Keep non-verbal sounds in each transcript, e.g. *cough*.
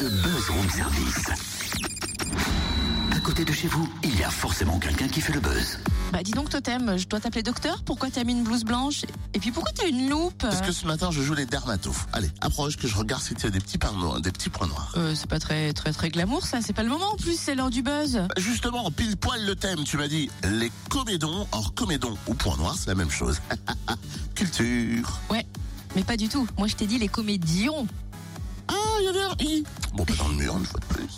le buzz room service. À côté de chez vous, il y a forcément quelqu'un qui fait le buzz. Bah dis donc Totem, je dois t'appeler docteur Pourquoi t'as mis une blouse blanche Et puis pourquoi t'as une loupe Parce que ce matin, je joue les dermatos. Allez, approche que je regarde si tu as des petits points noirs. Des petits points noirs. euh, C'est pas très très très glamour ça, c'est pas le moment en plus, c'est l'heure du buzz. Justement, pile poil le thème, tu m'as dit les comédons. Or, comédon ou point noir, c'est la même chose. *laughs* Culture. Ouais, mais pas du tout. Moi je t'ai dit les comédions. Bon, pas dans le mur, une fois de plus.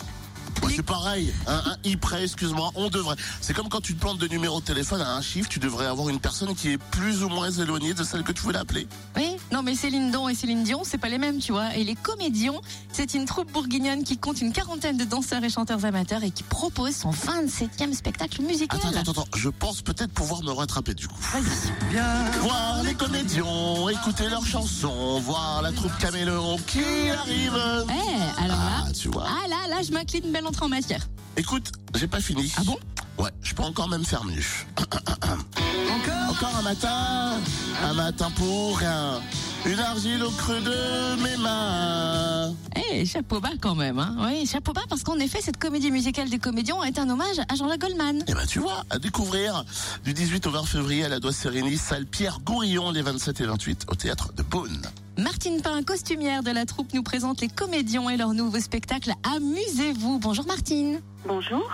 C'est pareil, un, un i près, excuse-moi, on devrait. C'est comme quand tu te plantes de numéro de téléphone à un chiffre, tu devrais avoir une personne qui est plus ou moins éloignée de celle que tu voulais appeler. Oui, non mais Céline Don et Céline Dion, c'est pas les mêmes, tu vois. Et les comédions, c'est une troupe bourguignonne qui compte une quarantaine de danseurs et chanteurs amateurs et qui propose son 27e spectacle musical. Attends, attends, attends, je pense peut-être pouvoir me rattraper du coup. Vas-y. Voir les comédiens, écouter leurs chansons, voir la troupe caméléon qui arrive. Eh, alors là, Ah, tu vois. ah là, là, je m'incline belle en matière. Écoute, j'ai pas fini. Ah bon? Ouais, je peux encore même faire mieux. *coughs* Encore? Encore un matin, un matin pour rien. Une argile au creux de mes mains. Eh, chapeau bas quand même, hein. Oui, chapeau bas parce qu'en effet, cette comédie musicale des comédiens est un hommage à Jean-Jacques Goldman. Eh ben tu vois, à découvrir du 18 au 20 février à la Dois Sérénie, salle Pierre Gourillon les 27 et 28 au théâtre de Beaune. Martine Pain, costumière de la troupe, nous présente les comédiens et leur nouveau spectacle Amusez-vous. Bonjour Martine. Bonjour.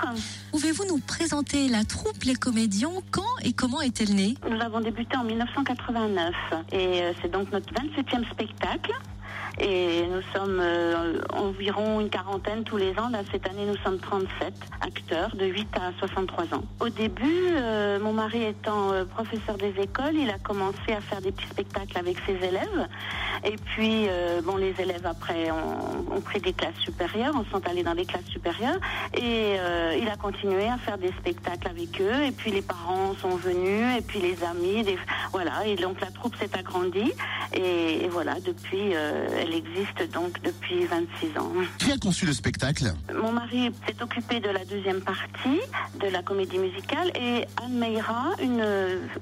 Pouvez-vous nous présenter la troupe Les Comédiens? Quand et comment est-elle née? Nous avons débuté en 1989 et euh, c'est donc notre 27e spectacle. Et nous sommes euh, environ une quarantaine tous les ans. Là, cette année, nous sommes 37 acteurs de 8 à 63 ans. Au début, euh, mon mari étant euh, professeur des écoles, il a commencé à faire des petits spectacles avec ses élèves. Et puis, euh, bon, les élèves après ont, ont pris des classes supérieures, on sont allés dans des classes supérieures. Et euh, il a continué à faire des spectacles avec eux. Et puis les parents sont venus, et puis les amis, des, voilà. Et donc la troupe s'est agrandie. Et, et voilà, depuis, euh, elle existe donc depuis 26 ans. Qui a conçu le spectacle? Mon mari s'est occupé de la deuxième partie de la comédie musicale et Anne Meira, une,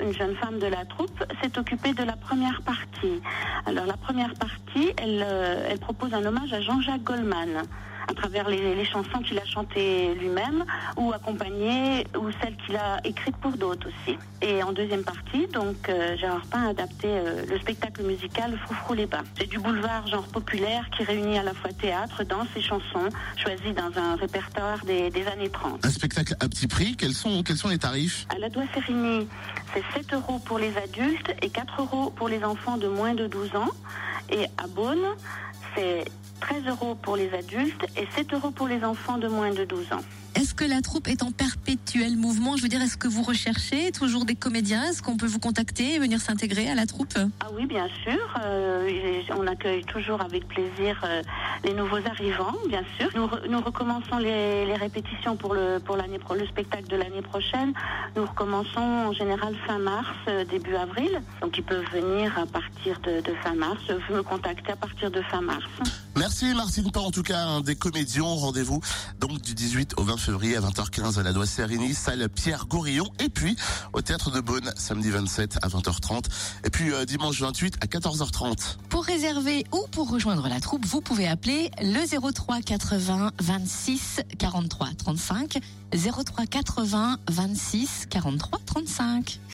une jeune femme de la troupe, s'est occupée de la première partie. Alors la première partie, elle, euh, elle propose un hommage à Jean-Jacques Goldman à travers les, les chansons qu'il a chantées lui-même ou accompagnées ou celles qu'il a écrites pour d'autres aussi. Et en deuxième partie, donc euh, Gérard Pain a adapté euh, le spectacle musical Froufrou les bains. C'est du boulevard genre populaire qui réunit à la fois théâtre, danse et chansons choisies dans un répertoire des, des années 30. Un spectacle à petit prix, quels sont, quels sont les tarifs? À la Doigt Sérigny, c'est 7 euros pour les adultes et 4 euros pour les enfants de moins de 12 ans. Et à Beaune, c'est 13 euros pour les adultes et 7 euros pour les enfants de moins de 12 ans. Est-ce que la troupe est en perpétuel mouvement? Je veux dire, est-ce que vous recherchez toujours des comédiens? Est-ce qu'on peut vous contacter et venir s'intégrer à la troupe? Ah oui, bien sûr. euh, on accueille toujours avec plaisir euh, les nouveaux arrivants, bien sûr. Nous, re- nous recommençons les, répétitions pour le pour le spectacle de l'année prochaine. Nous recommençons en général fin mars, euh, début avril. Donc ils peuvent venir à partir de, fin mars, euh, me contacter à partir de fin mars. Merci Martine Pan, en tout cas, un des comédiens. Rendez-vous donc du 18 au 20 février à 20h15 à la Dois Sérigny, salle Pierre Gourillon. Et puis au théâtre de Beaune, samedi 27 à 20h30. Et puis euh, dimanche 28 à 14h30. Pour réserver ou pour rejoindre la troupe, vous pouvez appeler le 03 80 26 43 35. 03 80 26 43 35.